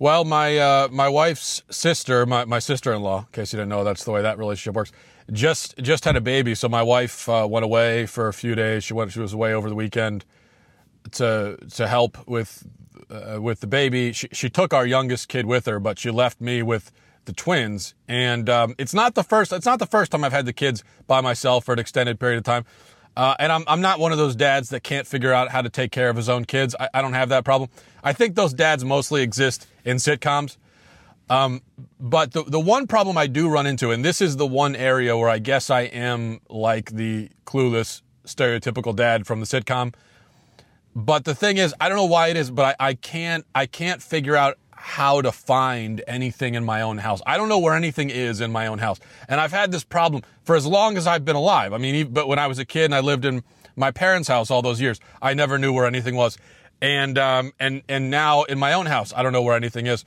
Well, my uh, my wife's sister, my, my sister-in-law, in case you didn't know, that's the way that relationship works. Just just had a baby, so my wife uh, went away for a few days. She went she was away over the weekend to to help with uh, with the baby. She she took our youngest kid with her, but she left me with the twins. And um, it's not the first it's not the first time I've had the kids by myself for an extended period of time. Uh, and I'm, I'm not one of those dads that can't figure out how to take care of his own kids. I, I don't have that problem. I think those dads mostly exist in sitcoms. Um, but the, the one problem I do run into, and this is the one area where I guess I am like the clueless, stereotypical dad from the sitcom. But the thing is, I don't know why it is, but I, I can't, I can't figure out how to find anything in my own house. I don't know where anything is in my own house. And I've had this problem for as long as I've been alive. I mean, but when I was a kid and I lived in my parents' house all those years, I never knew where anything was. And, um, and, and now in my own house, I don't know where anything is.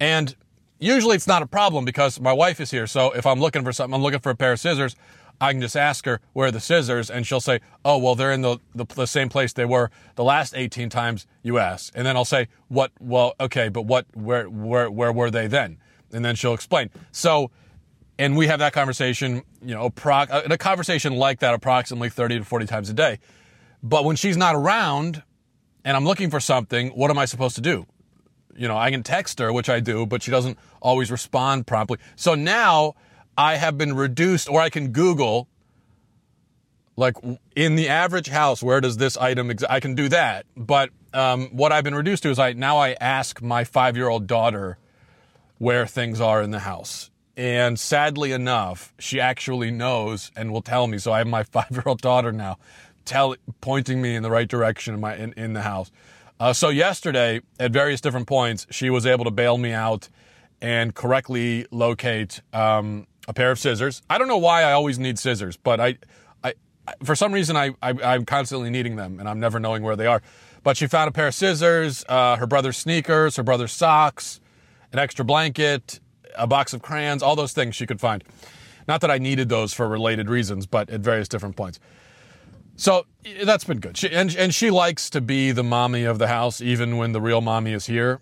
And usually it's not a problem because my wife is here. So if I'm looking for something, I'm looking for a pair of scissors. I can just ask her where the scissors, and she'll say, "Oh, well, they're in the, the, the same place they were the last 18 times you asked." And then I'll say, "What? Well, okay, but what? Where? Where? Where were they then?" And then she'll explain. So, and we have that conversation, you know, pro- uh, a conversation like that approximately 30 to 40 times a day. But when she's not around, and I'm looking for something, what am I supposed to do? You know, I can text her, which I do, but she doesn't always respond promptly. So now I have been reduced, or I can Google, like in the average house, where does this item exist? I can do that. But um, what I've been reduced to is I now I ask my five year old daughter where things are in the house. And sadly enough, she actually knows and will tell me. So I have my five year old daughter now tell, pointing me in the right direction in, my, in, in the house. Uh, so yesterday, at various different points, she was able to bail me out and correctly locate um, a pair of scissors. I don't know why I always need scissors, but I, I, for some reason I, I am constantly needing them, and I'm never knowing where they are. But she found a pair of scissors, uh, her brother's sneakers, her brother's socks, an extra blanket, a box of crayons, all those things she could find. Not that I needed those for related reasons, but at various different points. So that's been good. She, and, and she likes to be the mommy of the house, even when the real mommy is here.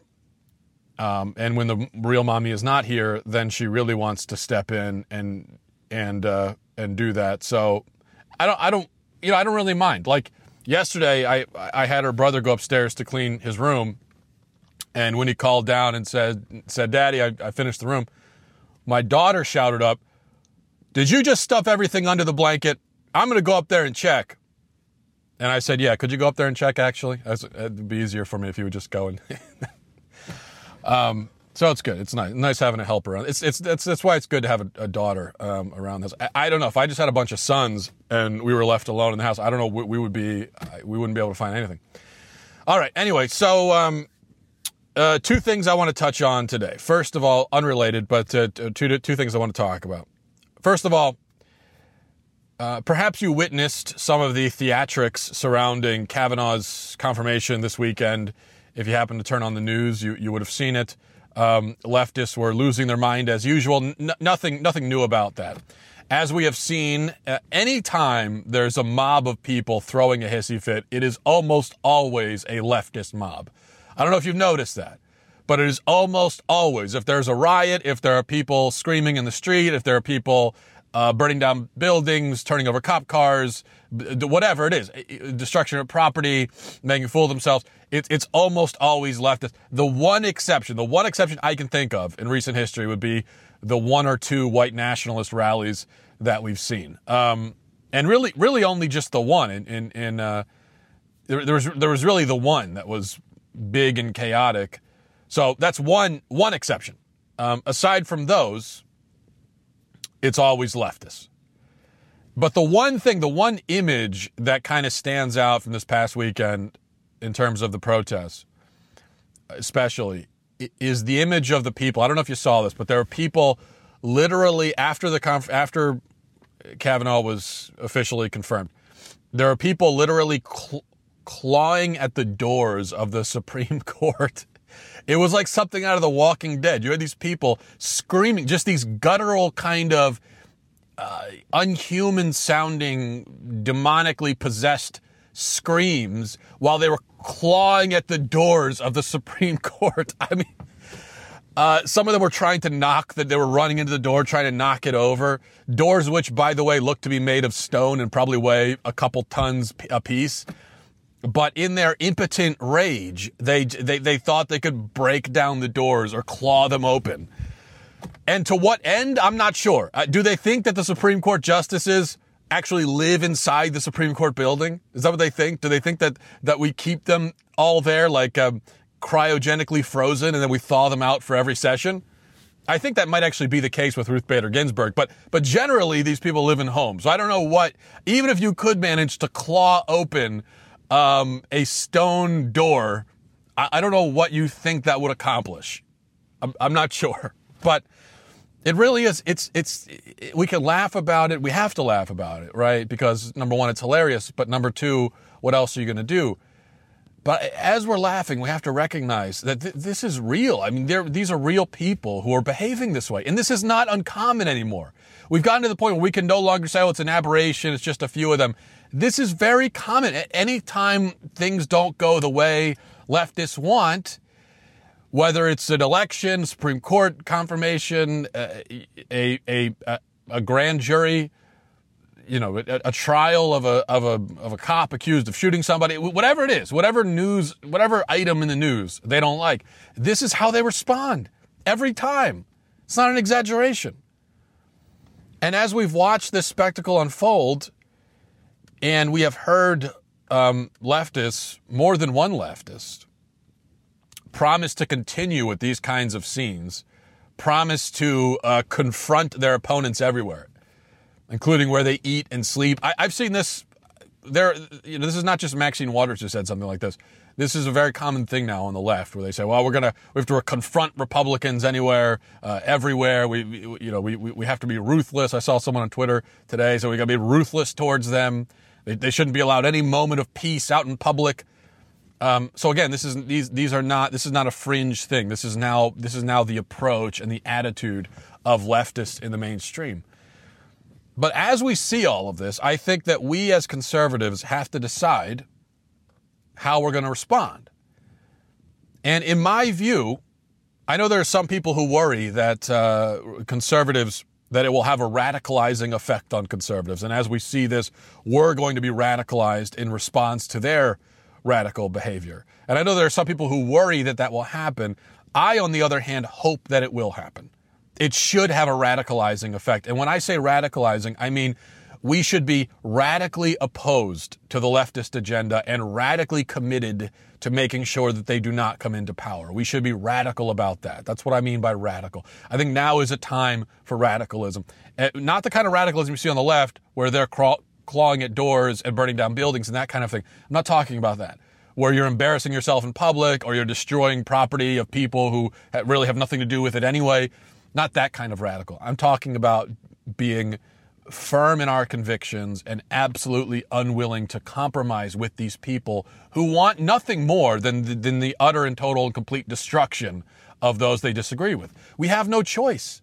Um, and when the real mommy is not here, then she really wants to step in and and uh, and do that. So I don't I don't you know I don't really mind. Like yesterday, I I had her brother go upstairs to clean his room, and when he called down and said said Daddy, I, I finished the room, my daughter shouted up, "Did you just stuff everything under the blanket? I'm going to go up there and check." And I said, "Yeah, could you go up there and check? Actually, it'd be easier for me if you would just go and." Um, so it's good. It's nice. Nice having a helper. Around. It's it's that's that's why it's good to have a, a daughter um, around this. I, I, don't know if I just had a bunch of sons and we were left alone in the house. I don't know. We, we would be we wouldn't be able to find anything. All right. Anyway, so um, uh, two things I want to touch on today. First of all, unrelated, but uh, two two things I want to talk about. First of all, uh, perhaps you witnessed some of the theatrics surrounding Kavanaugh's confirmation this weekend if you happen to turn on the news, you, you would have seen it. Um, leftists were losing their mind as usual. N- nothing, nothing new about that. As we have seen, uh, anytime there's a mob of people throwing a hissy fit, it is almost always a leftist mob. I don't know if you've noticed that, but it is almost always. If there's a riot, if there are people screaming in the street, if there are people uh, burning down buildings, turning over cop cars, whatever it is, destruction of property, making a fool of themselves. It, it's almost always leftist. The one exception, the one exception I can think of in recent history would be the one or two white nationalist rallies that we've seen. Um, and really, really only just the one. In, in, in uh, there, there was there was really the one that was big and chaotic. So that's one one exception. Um, aside from those, it's always leftist. But the one thing, the one image that kind of stands out from this past weekend in terms of the protests, especially, is the image of the people. I don't know if you saw this, but there are people literally after the conf- after Kavanaugh was officially confirmed. There are people literally cl- clawing at the doors of the Supreme Court. It was like something out of The Walking Dead. You had these people screaming, just these guttural kind of uh, unhuman sounding, demonically possessed screams while they were clawing at the doors of the Supreme Court. I mean, Uh, some of them were trying to knock that they were running into the door, trying to knock it over. Doors, which by the way look to be made of stone and probably weigh a couple tons a piece. But in their impotent rage, they, they, they thought they could break down the doors or claw them open. And to what end? I'm not sure. Uh, do they think that the Supreme Court justices actually live inside the Supreme Court building? Is that what they think? Do they think that, that we keep them all there like um, cryogenically frozen and then we thaw them out for every session? I think that might actually be the case with Ruth Bader Ginsburg, but but generally these people live in homes. So I don't know what, even if you could manage to claw open um, a stone door, I, I, don't know what you think that would accomplish. I'm, I'm not sure, but it really is. It's it's it, we can laugh about it. We have to laugh about it, right? Because number one, it's hilarious, but number two, what else are you going to do? But as we're laughing, we have to recognize that th- this is real. I mean, these are real people who are behaving this way. And this is not uncommon anymore. We've gotten to the point where we can no longer say, oh, it's an aberration. It's just a few of them. This is very common. At any time things don't go the way leftists want, whether it's an election, Supreme Court confirmation, uh, a, a, a, a grand jury you know, a, a, trial of a, of a, of a cop accused of shooting somebody, whatever it is, whatever news, whatever item in the news they don't like, this is how they respond every time. It's not an exaggeration. And as we've watched this spectacle unfold, and we have heard um, leftists, more than one leftist, promise to continue with these kinds of scenes, promise to uh, confront their opponents everywhere including where they eat and sleep. I, have seen this. There, you know, this is not just Maxine Waters who said something like this. This is a very common thing now on the left, where they say, "Well, we're gonna we have to confront Republicans anywhere, uh, everywhere. We, you know, we, we have to be ruthless." I saw someone on Twitter today, so we got to be ruthless towards them. They, they shouldn't be allowed any moment of peace out in public. Um, so again, this is these these are not this is not a fringe thing. This is now this is now the approach and the attitude of leftists in the mainstream. But as we see all of this, I think that we as conservatives have to decide how we're going to respond. And in my view, I know there are some people who worry that uh, conservatives that it will have a radicalizing effect on conservatives. And as we see this, we're going to be radicalized in response to their radical behavior. And I know there are some people who worry that that will happen. I, on the other hand, hope that it will happen it should have a radicalizing effect. And when I say radicalizing, I mean we should be radically opposed to the leftist agenda and radically committed to making sure that they do not come into power. We should be radical about that. That's what I mean by radical. I think now is a time for radicalism. Eh, not the kind of radicalism you see on the left where they're clawing at doors and burning down buildings and that kind of thing. I'm not talking about that. Where you're embarrassing yourself in public or you're destroying property of people who really have nothing to do with it anyway. Not that kind of radical. I'm talking about being firm in our convictions and absolutely unwilling to compromise with these people who want nothing more than the, than the utter and total and complete destruction of those they disagree with. We have no choice.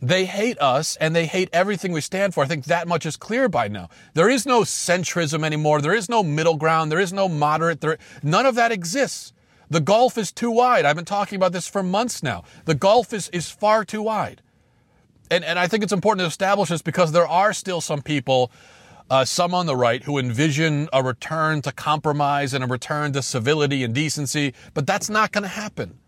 They hate us and they hate everything we stand for. I think that much is clear by now. There is no centrism anymore. There is no middle ground. There is no moderate. There, none of that exists. The gulf is too wide. I've been talking about this for months now. The gulf is, is far too wide. And, and I think it's important to establish this because there are still some people, uh, some on the right, who envision a return to compromise and a return to civility and decency, but that's not going to happen.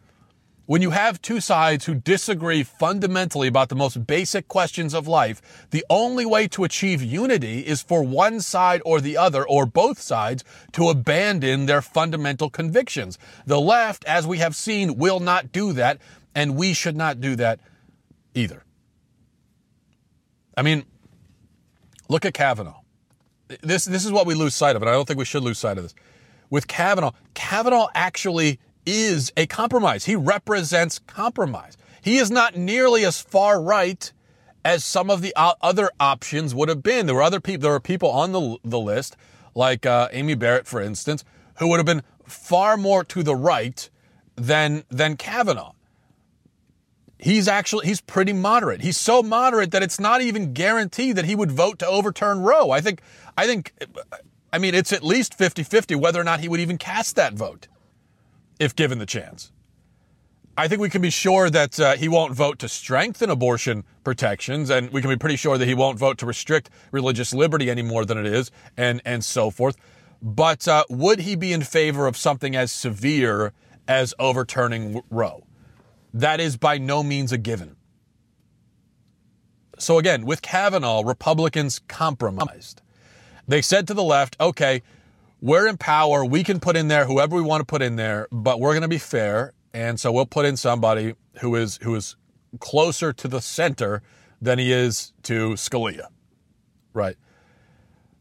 When you have two sides who disagree fundamentally about the most basic questions of life, the only way to achieve unity is for one side or the other, or both sides, to abandon their fundamental convictions. The left, as we have seen, will not do that, and we should not do that either. I mean, look at Kavanaugh. This, this is what we lose sight of, and I don't think we should lose sight of this. With Kavanaugh, Kavanaugh actually is a compromise. He represents compromise. He is not nearly as far right as some of the other options would have been. There were other people, there were people on the, the list, like uh, Amy Barrett, for instance, who would have been far more to the right than, than Kavanaugh. He's actually, he's pretty moderate. He's so moderate that it's not even guaranteed that he would vote to overturn Roe. I think, I think, I mean, it's at least 50 50 whether or not he would even cast that vote if given the chance. I think we can be sure that uh, he won't vote to strengthen abortion protections, and we can be pretty sure that he won't vote to restrict religious liberty any more than it is, and and so forth. But uh, would he be in favor of something as severe as overturning Roe? That is by no means a given. So again, with Kavanaugh, Republicans compromised. They said to the left, okay, we're in power. We can put in there whoever we want to put in there, but we're going to be fair. And so we'll put in somebody who is, who is closer to the center than he is to Scalia. Right.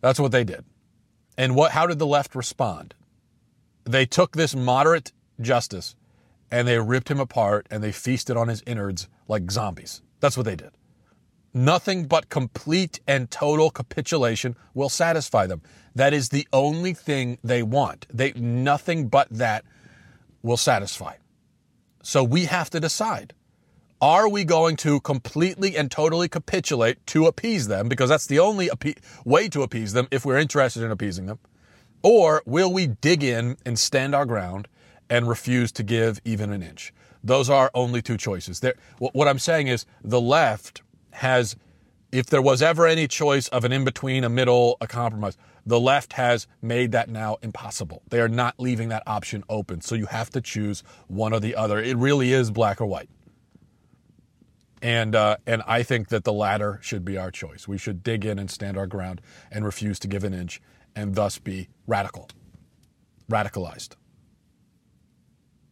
That's what they did. And what, how did the left respond? They took this moderate justice and they ripped him apart and they feasted on his innards like zombies. That's what they did. Nothing but complete and total capitulation will satisfy them. That is the only thing they want. They nothing but that will satisfy. So we have to decide. Are we going to completely and totally capitulate to appease them because that's the only appe- way to appease them if we're interested in appeasing them? Or will we dig in and stand our ground and refuse to give even an inch? Those are only two choices. There, what I'm saying is the left has, if there was ever any choice of an in between, a middle, a compromise, the left has made that now impossible. They are not leaving that option open. So you have to choose one or the other. It really is black or white. And uh, and I think that the latter should be our choice. We should dig in and stand our ground and refuse to give an inch, and thus be radical, radicalized.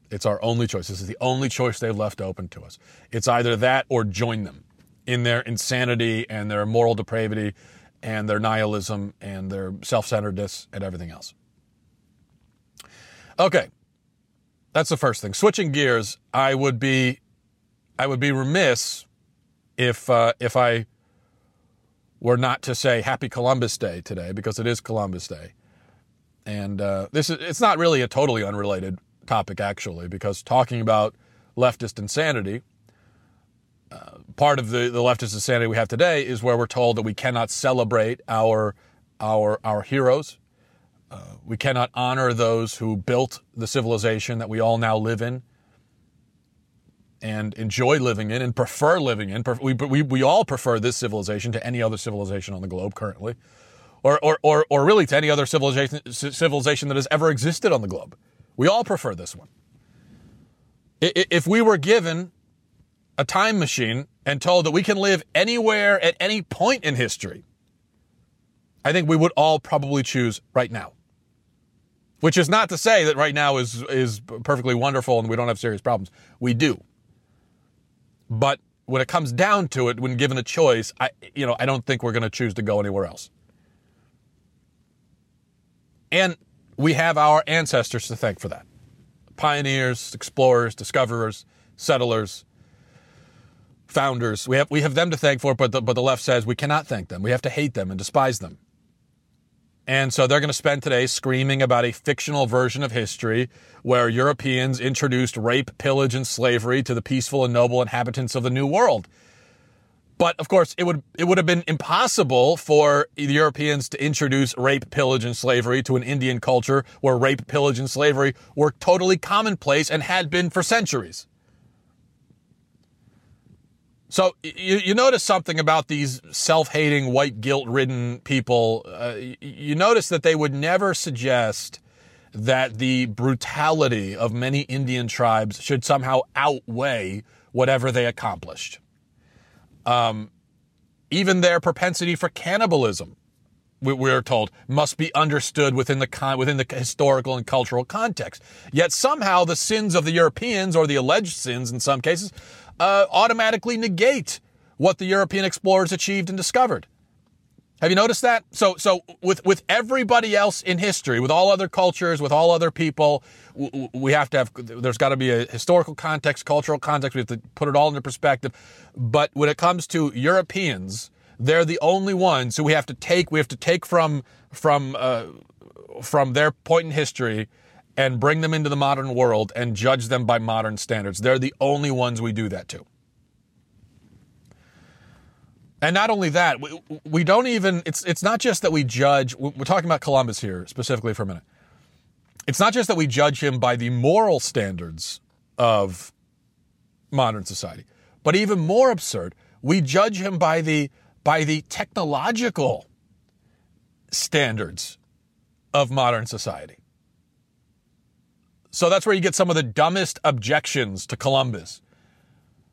It's our only choice. This is the only choice they've left open to us. It's either that or join them in their insanity and their moral depravity and their nihilism and their self centeredness and everything else. Okay, that's the first thing. Switching gears, I would be, I would be remiss if uh, if I were not to say Happy Columbus Day today because it is Columbus Day, and uh, this is it's not really a totally unrelated topic actually because talking about leftist insanity part of the, the leftist insanity we have today is where we're told that we cannot celebrate our our our heroes. Uh, we cannot honor those who built the civilization that we all now live in and enjoy living in and prefer living in. We, we, we all prefer this civilization to any other civilization on the globe currently, or, or, or, or really to any other civilization, civilization that has ever existed on the globe. We all prefer this one. If we were given a time machine and told that we can live anywhere at any point in history, I think we would all probably choose right now. Which is not to say that right now is is perfectly wonderful and we don't have serious problems. We do. But when it comes down to it, when given a choice, I you know, I don't think we're going to choose to go anywhere else. And we have our ancestors to thank for that. Pioneers, explorers, discoverers, settlers, founders. We have we have them to thank for it, but the, but the left says we cannot thank them. We have to hate them and despise them. And so they're going to spend today screaming about a fictional version of history where Europeans introduced rape, pillage, and slavery to the peaceful and noble inhabitants of the New World. But of course, it would it would have been impossible for the Europeans to introduce rape, pillage, and slavery to an Indian culture where rape, pillage, and slavery were totally commonplace and had been for centuries. So you, you notice something about these self-hating, white guilt-ridden people. Uh, you notice that they would never suggest that the brutality of many Indian tribes should somehow outweigh whatever they accomplished. Um, even their propensity for cannibalism, we, are told, must be understood within the con- within the historical and cultural context. Yet somehow the sins of the Europeans, or the alleged sins in some cases, uh, automatically negate what the European explorers achieved and discovered. Have you noticed that? So, so with with everybody else in history, with all other cultures, with all other people, we have to have. There's got to be a historical context, cultural context. We have to put it all into perspective. But when it comes to Europeans, they're the only ones who we have to take. We have to take from from uh, from their point in history and bring them into the modern world and judge them by modern standards. They're the only ones we do that to. And not only that, we, we don't even, it's, it's not just that we judge, we're talking about Columbus here specifically for a minute. It's not just that we judge him by the moral standards of modern society. But even more absurd, we judge him by the by the technological standards of modern society. So that's where you get some of the dumbest objections to Columbus.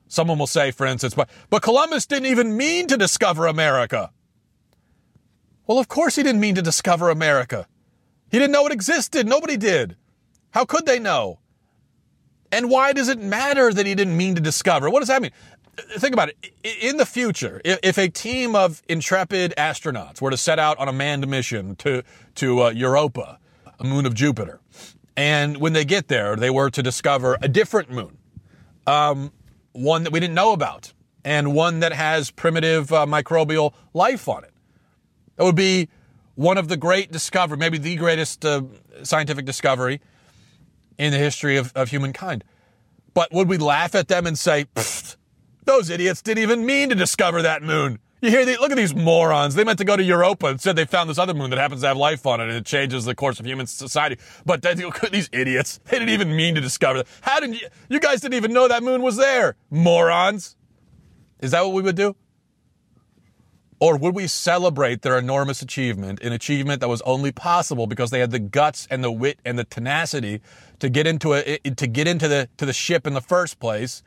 Someone will say, for instance, but, but Columbus didn't even mean to discover America. Well, of course he didn't mean to discover America. He didn't know it existed. Nobody did. How could they know? And why does it matter that he didn't mean to discover? What does that mean? Think about it. In the future, if a team of intrepid astronauts were to set out on a manned mission to, to uh, Europa, a moon of Jupiter, and when they get there, they were to discover a different moon, um, one that we didn't know about, and one that has primitive uh, microbial life on it. That would be one of the great discovery, maybe the greatest uh, scientific discovery in the history of, of humankind. But would we laugh at them and say, those idiots didn't even mean to discover that moon? You hear the, look at these morons. They meant to go to Europa and said they found this other moon that happens to have life on it and it changes the course of human society. But these idiots, they didn't even mean to discover that. How did you, you guys didn't even know that moon was there? Morons. Is that what we would do? Or would we celebrate their enormous achievement, an achievement that was only possible because they had the guts and the wit and the tenacity to get into a, to get into the to the ship in the first place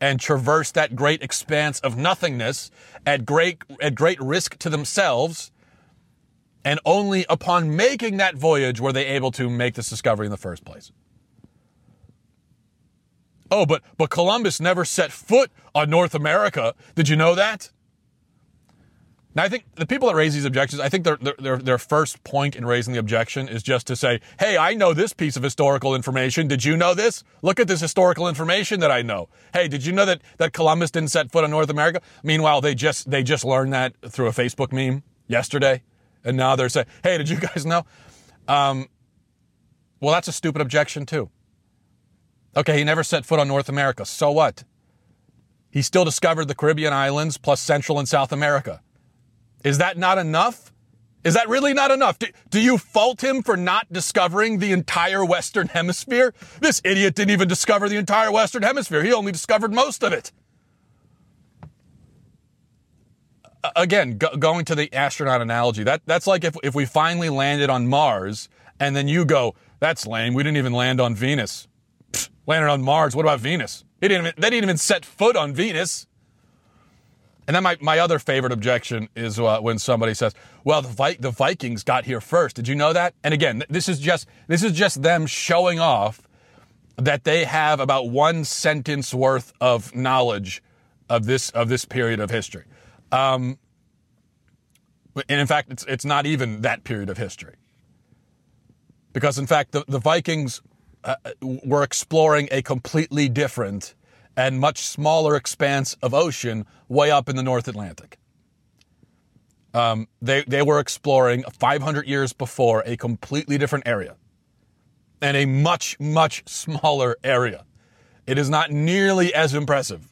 and traverse that great expanse of nothingness at great at great risk to themselves and only upon making that voyage were they able to make this discovery in the first place. Oh, but but Columbus never set foot on North America. Did you know that? Now, I think the people that raise these objections, I think their, their, their first point in raising the objection is just to say, hey, I know this piece of historical information. Did you know this? Look at this historical information that I know. Hey, did you know that, that Columbus didn't set foot on North America? Meanwhile, they just, they just learned that through a Facebook meme yesterday. And now they're saying, hey, did you guys know? Um, well, that's a stupid objection, too. Okay, he never set foot on North America. So what? He still discovered the Caribbean islands plus Central and South America. Is that not enough? Is that really not enough? Do, do, you fault him for not discovering the entire Western Hemisphere? This idiot didn't even discover the entire Western Hemisphere. He only discovered most of it. Again, go, going to the astronaut analogy, that, that's like if, if we finally landed on Mars and then you go, that's lame. We didn't even land on Venus. Pfft, landed on Mars. What about Venus? Didn't, even, they didn't even set foot on Venus. And then my, my other favorite objection is uh, when somebody says, "Well, the, Vi- the Vikings got here first. Did you know that?" And again, this is just this is just them showing off that they have about one sentence worth of knowledge of this of this period of history. Um, and in fact, it's it's not even that period of history, because in fact, the, the Vikings uh, were exploring a completely different and much smaller expanse of ocean way up in the North Atlantic. Um, they, they were exploring 500 years before a completely different area and a much, much smaller area. It is not nearly as impressive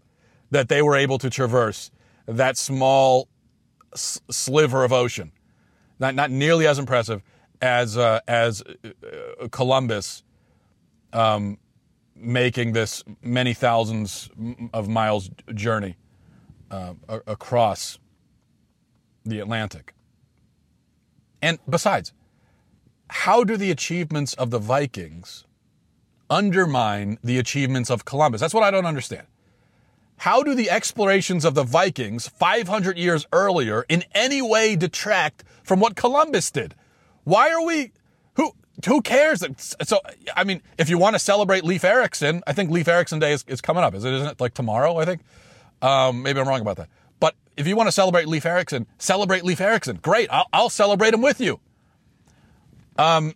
that they were able to traverse that small s- sliver of ocean. Not, not nearly as impressive as, uh, as uh, Columbus um, making this many thousands of miles journey uh, across the Atlantic. And besides, how do the achievements of the Vikings undermine the achievements of Columbus? That's what I don't understand. How do the explorations of the Vikings 500 years earlier in any way detract from what Columbus did? Why are we who cares? So, I mean, if you want to celebrate Leif Erikson, I think Leif Erikson Day is, is coming up. Is it, isn't it like tomorrow? I think. Um, maybe I'm wrong about that. But if you want to celebrate Leif Erikson, celebrate Leif Erikson. Great. I'll, I'll celebrate him with you. Um,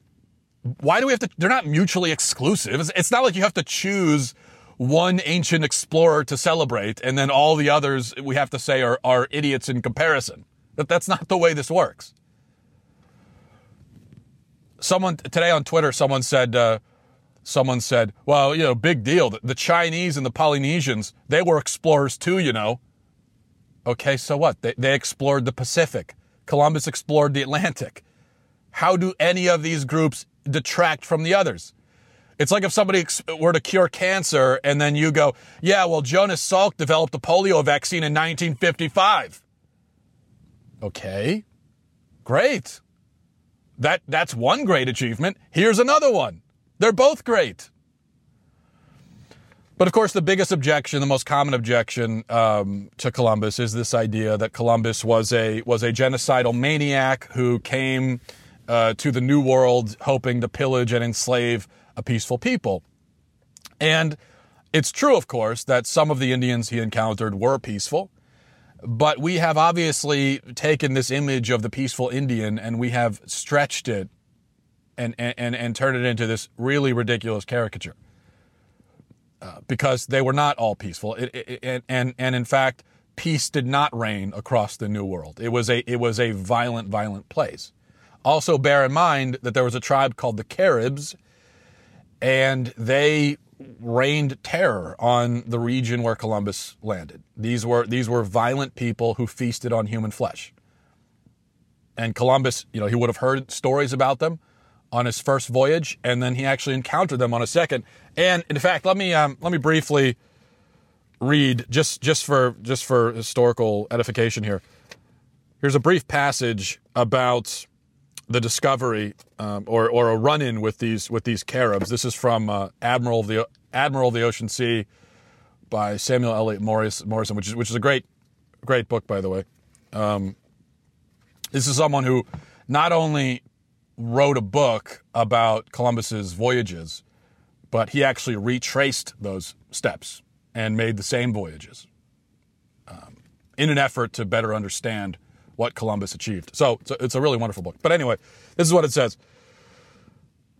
why do we have to? They're not mutually exclusive. It's, it's not like you have to choose one ancient explorer to celebrate and then all the others we have to say are, are idiots in comparison. That, that's not the way this works someone today on Twitter, someone said, uh, someone said, well, you know, big deal. The Chinese and the Polynesians, they were explorers too, you know. Okay, so what? They, they explored the Pacific. Columbus explored the Atlantic. How do any of these groups detract from the others? It's like if somebody were to cure cancer and then you go, yeah, well, Jonas Salk developed the polio vaccine in 1955. Okay, great. That, that's one great achievement. Here's another one. They're both great. But of course, the biggest objection, the most common objection um, to Columbus, is this idea that Columbus was a was a genocidal maniac who came uh, to the New World hoping to pillage and enslave a peaceful people. And it's true, of course, that some of the Indians he encountered were peaceful, but we have obviously taken this image of the peaceful Indian and we have stretched it and, and, and turned it into this really ridiculous caricature. Uh, because they were not all peaceful. It, it, it, and, and in fact, peace did not reign across the New World. It was a, it was a violent, violent place. Also, bear in mind that there was a tribe called the Caribs and they rained terror on the region where Columbus landed. These were these were violent people who feasted on human flesh. And Columbus, you know, he would have heard stories about them on his first voyage, and then he actually encountered them on a second. And in fact, let me um, let me briefly read just just for just for historical edification here. Here's a brief passage about the discovery um, or, or a run-in with these with these Caribs. This is from uh, Admiral of the Admiral of the Ocean Sea by Samuel Eliot Morison, which is which is a great great book by the way. Um, this is someone who not only wrote a book about Columbus's voyages, but he actually retraced those steps and made the same voyages um, in an effort to better understand what Columbus achieved. So it's a, it's a really wonderful book. But anyway, this is what it says.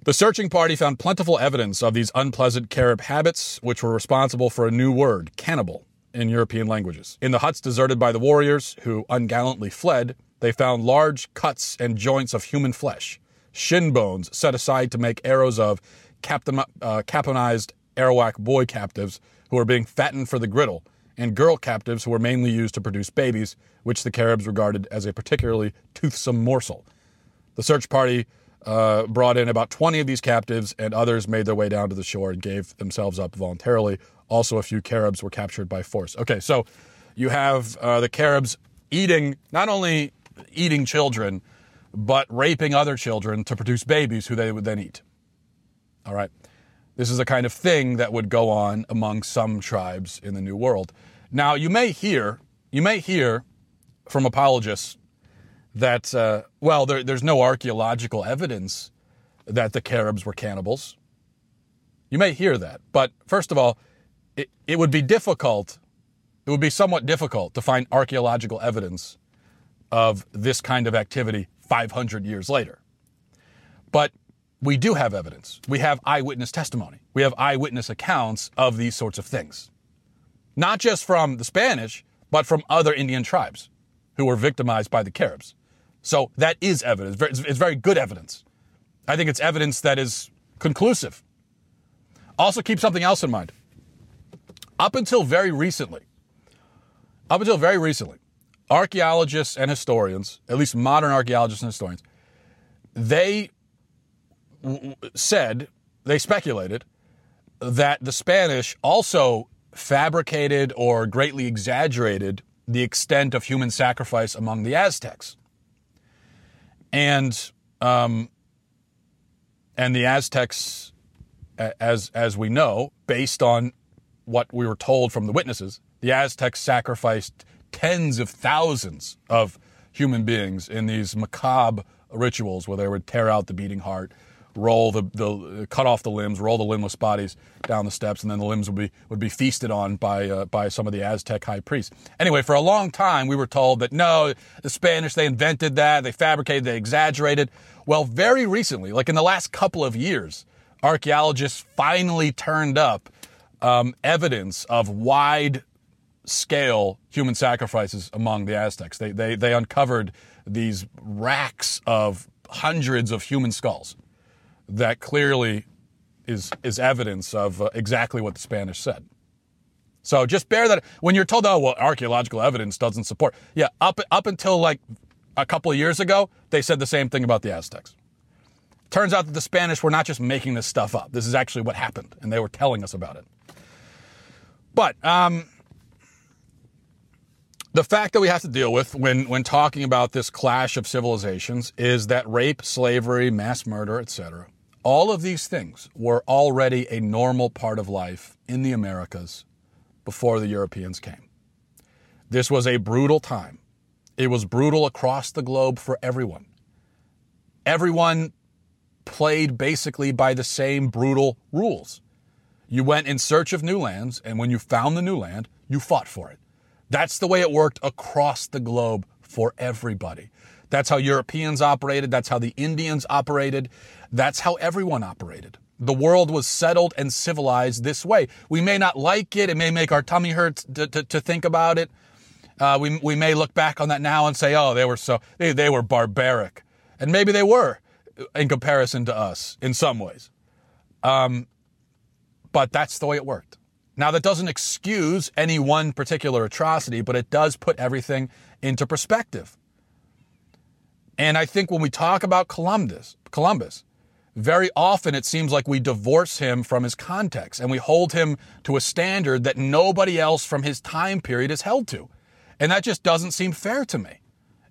The searching party found plentiful evidence of these unpleasant Carib habits, which were responsible for a new word, cannibal, in European languages. In the huts deserted by the warriors, who ungallantly fled, they found large cuts and joints of human flesh, shin bones set aside to make arrows of captain, uh, caponized Arawak boy captives who were being fattened for the griddle, and girl captives who were mainly used to produce babies, which the Caribs regarded as a particularly toothsome morsel. The search party uh, brought in about 20 of these captives, and others made their way down to the shore and gave themselves up voluntarily. Also, a few Caribs were captured by force. Okay, so you have uh, the Caribs eating, not only eating children, but raping other children to produce babies who they would then eat. All right. This is a kind of thing that would go on among some tribes in the New World. Now, you may hear, you may hear from apologists that, uh, well, there, there's no archaeological evidence that the Caribs were cannibals. You may hear that, but first of all, it, it would be difficult, it would be somewhat difficult to find archaeological evidence of this kind of activity 500 years later. But we do have evidence. We have eyewitness testimony. We have eyewitness accounts of these sorts of things not just from the Spanish, but from other Indian tribes who were victimized by the Caribs. So that is evidence. It's very good evidence. I think it's evidence that is conclusive. Also, keep something else in mind. Up until very recently, up until very recently, archaeologists and historians, at least modern archaeologists and historians, they said, they speculated that the Spanish also fabricated or greatly exaggerated the extent of human sacrifice among the Aztecs. And um, and the Aztecs, as as we know, based on what we were told from the witnesses, the Aztecs sacrificed tens of thousands of human beings in these macabre rituals where they would tear out the beating heart, roll the, the cut off the limbs, roll the limbless bodies down the steps, and then the limbs would be would be feasted on by uh, by some of the Aztec high priests. Anyway, for a long time we were told that no, the Spanish they invented that, they fabricated, they exaggerated. Well, very recently, like in the last couple of years, archaeologists finally turned up um, evidence of wide scale human sacrifices among the Aztecs. They, they, they uncovered these racks of hundreds of human skulls that clearly is is evidence of uh, exactly what the Spanish said. So just bear that when you're told, oh well, archaeological evidence doesn't support. Yeah, up up until like a couple of years ago, they said the same thing about the Aztecs. Turns out that the Spanish were not just making this stuff up. This is actually what happened, and they were telling us about it. But um, the fact that we have to deal with when, when talking about this clash of civilizations is that rape, slavery, mass murder, etc., all of these things were already a normal part of life in the Americas before the Europeans came. This was a brutal time. It was brutal across the globe for everyone. Everyone played basically by the same brutal rules. You went in search of new lands, and when you found the new land, you fought for it. That's the way it worked across the globe for everybody. That's how Europeans operated. That's how the Indians operated. That's how everyone operated. The world was settled and civilized this way. We may not like it. It may make our tummy hurt to, to, to think about it. Uh, we, we may look back on that now and say, oh, they were so, they, they were barbaric. And maybe they were in comparison to us in some ways. Um, but that's the way it worked. Now, that doesn't excuse any one particular atrocity, but it does put everything into perspective. And I think when we talk about Columbus, Columbus, very often it seems like we divorce him from his context and we hold him to a standard that nobody else from his time period is held to. And that just doesn't seem fair to me.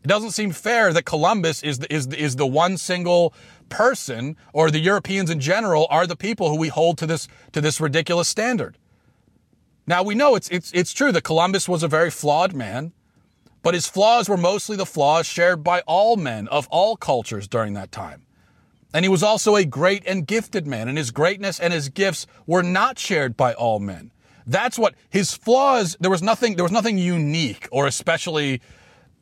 It doesn't seem fair that Columbus is the, is is the one single person or the Europeans in general are the people who we hold to this to this ridiculous standard. Now we know it's it's it's true that Columbus was a very flawed man, but his flaws were mostly the flaws shared by all men of all cultures during that time. And he was also a great and gifted man, and his greatness and his gifts were not shared by all men. That's what his flaws, there was nothing, there was nothing unique or especially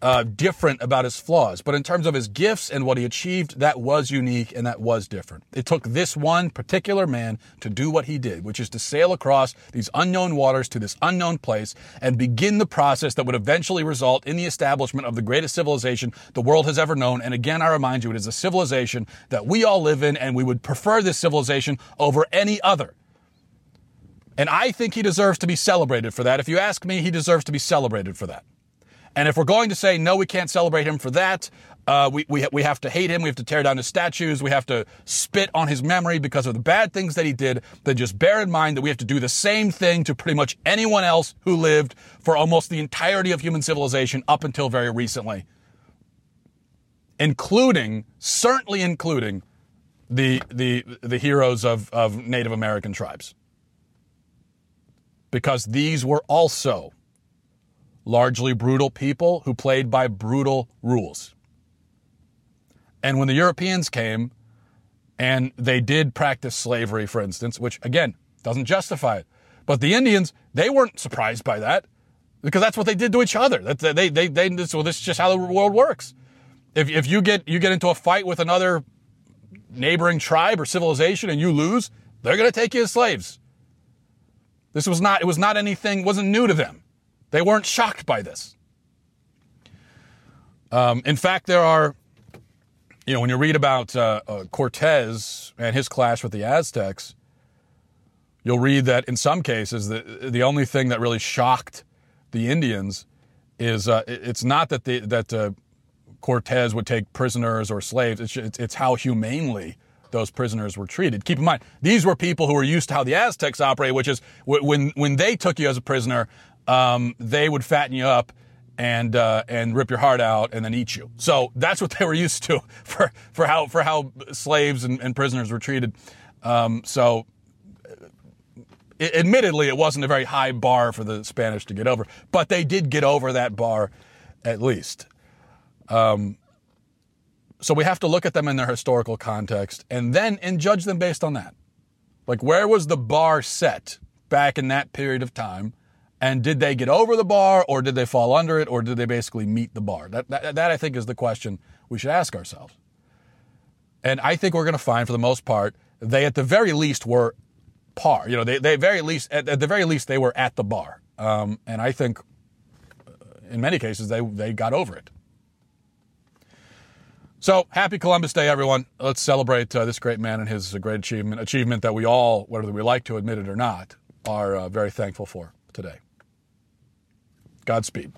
uh, different about his flaws, but in terms of his gifts and what he achieved, that was unique and that was different. It took this one particular man to do what he did, which is to sail across these unknown waters to this unknown place and begin the process that would eventually result in the establishment of the greatest civilization the world has ever known. And again, I remind you, it is a civilization that we all live in, and we would prefer this civilization over any other. And I think he deserves to be celebrated for that. If you ask me, he deserves to be celebrated for that. And if we're going to say, no, we can't celebrate him for that, uh, we, we, we have to hate him, we have to tear down his statues, we have to spit on his memory because of the bad things that he did, then just bear in mind that we have to do the same thing to pretty much anyone else who lived for almost the entirety of human civilization up until very recently. Including, certainly including, the, the, the heroes of, of Native American tribes. Because these were also largely brutal people who played by brutal rules. And when the Europeans came and they did practice slavery, for instance, which again doesn't justify it, but the Indians, they weren't surprised by that because that's what they did to each other. That they, they, they, this, well, this is just how the world works. If, if you get, you get into a fight with another neighboring tribe or civilization and you lose, they're going to take you as slaves. This was not, it was not anything, wasn't new to them. They weren't shocked by this. Um, in fact, there are, you know, when you read about uh, uh, Cortez and his clash with the Aztecs, you'll read that in some cases, the, the only thing that really shocked the Indians is uh, it's not that the, that uh, Cortez would take prisoners or slaves. It's, it's, it's how humanely those prisoners were treated. Keep in mind, these were people who were used to how the Aztecs operate, which is when when they took you as a prisoner, um, they would fatten you up and uh, and rip your heart out and then eat you. So that's what they were used to for for how for how slaves and, and prisoners were treated. Um, so. It, admittedly, it wasn't a very high bar for the Spanish to get over, but they did get over that bar at least. Um, so we have to look at them in their historical context and then and judge them based on that. Like where was the bar set back in that period of time? And did they get over the bar or did they fall under it or did they basically meet the bar? That, that, that I think is the question we should ask ourselves. And I think we're going to find for the most part, they at the very least were par. You know, they, they very least, at, at the very least, they were at the bar. Um, and I think uh, in many cases they, they got over it. So happy Columbus Day, everyone. Let's celebrate uh, this great man and his great achievement, achievement that we all, whether we like to admit it or not, are uh, very thankful for today. Godspeed.